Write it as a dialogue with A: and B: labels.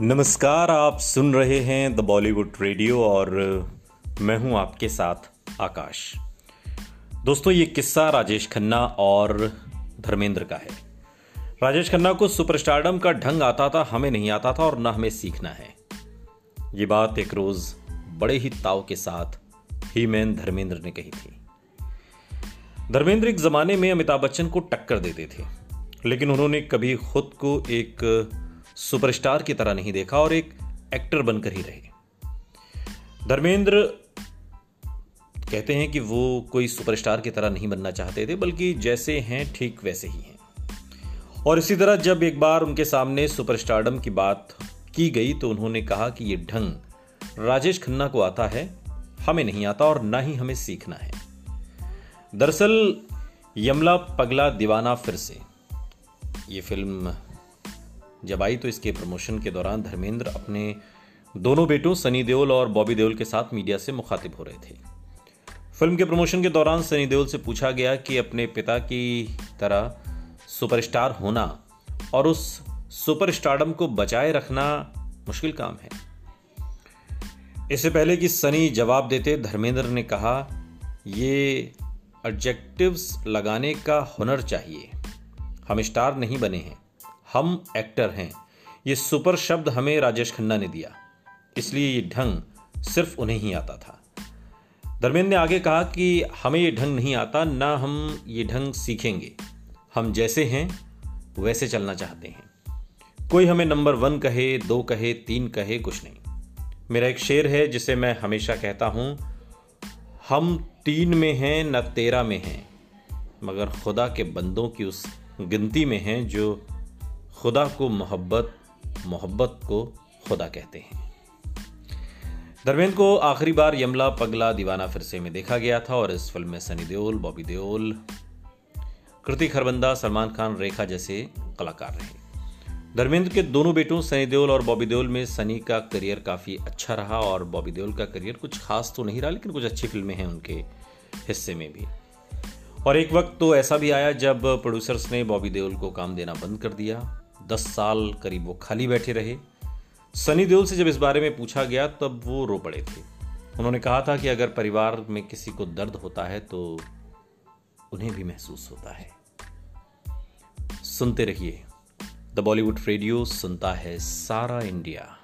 A: नमस्कार, आप सुन रहे हैं द बॉलीवुड रेडियो और मैं हूँ आपके साथ आकाश। दोस्तों, ये किस्सा राजेश खन्ना और धर्मेंद्र का है। राजेश खन्ना को सुपरस्टारडम का ढंग आता था, हमें नहीं आता था और ना हमें सीखना है। ये बात एक रोज बड़े ही ताव के साथ ही मैन धर्मेंद्र ने कही थी। धर्मेंद्र एक जमाने में अमिताभ बच्चन को टक्कर देते थे, लेकिन उन्होंने कभी खुद को एक सुपरस्टार की तरह नहीं देखा और एक एक्टर बनकर ही रहे धर्मेंद्र कहते हैं कि वो कोई सुपरस्टार की तरह नहीं बनना चाहते थे, बल्कि जैसे हैं, ठीक वैसे ही हैं। और इसी तरह जब एक बार उनके सामने सुपरस्टारडम की बात की गई तो उन्होंने कहा कि ये ढंग राजेश खन्ना को आता है, हमें नहीं आता और ना ही हमें सीखना है। दरअसल यमला पगला दीवाना फिर से। ये फ़िल्म जब आई तो इसके प्रमोशन के दौरान धर्मेंद्र अपने दोनों बेटों, सनी देओल और बॉबी देओल के साथ मीडिया से मुखातिब हो रहे थे। फ़िल्म के प्रमोशन के दौरान सनी देओल से पूछा गया कि अपने पिता की तरह सुपरस्टार होना और उस सुपरस्टारडम को बचाए रखना मुश्किल काम है। इससे पहले कि सनी जवाब देते, धर्मेंद्र ने कहा, ये एडजेक्टिव्स लगाने का हुनर चाहिए। हम स्टार नहीं बने हैं। हम एक्टर हैं। ये सुपर शब्द हमें राजेश खन्ना ने दिया। इसलिए ये ढंग सिर्फ़ उन्हें ही आता था। धर्मेंद्र ने आगे कहा कि हमें ये ढंग नहीं आता, ना हम ये ढंग सीखेंगे। हम जैसे हैं, वैसे चलना चाहते हैं। कोई हमें नंबर वन कहे, दो कहे, तीन कहे, कुछ नहीं। मेरा एक शेर है जिसे मैं हमेशा कहता हूँ, हम तीन में हैं, न तेरह में हैं, मगर खुदा के बंदों की उस गिनती में हैं जो खुदा को मोहब्बत मोहब्बत को खुदा कहते हैं। धर्मेंद्र को आखिरी बार यमला पगला दीवाना फिरसे में देखा गया था और इस फ़िल्म में सनी देओल, बॉबी देओल कृति खरबंदा सलमान खान, रेखा जैसे कलाकार रहे। धर्मेंद्र के दोनों बेटों, सनी देओल और बॉबी देओल में सनी का करियर काफ़ी अच्छा रहा और बॉबी देओल का करियर कुछ खास तो नहीं रहा, लेकिन कुछ अच्छी फ़िल्में हैं उनके हिस्से में भी। और एक वक्त तो ऐसा भी आया जब प्रोड्यूसर्स ने बॉबी देओल को काम देना बंद कर दिया। दस साल करीब वो खाली बैठे रहे। सनी देओल से जब इस बारे में पूछा गया, तब वो रो पड़े थे। उन्होंने कहा था कि अगर परिवार में किसी को दर्द होता है तो उन्हें भी महसूस होता है। सुनते रहिए। द बॉलीवुड रेडियो, सुनता है सारा इंडिया।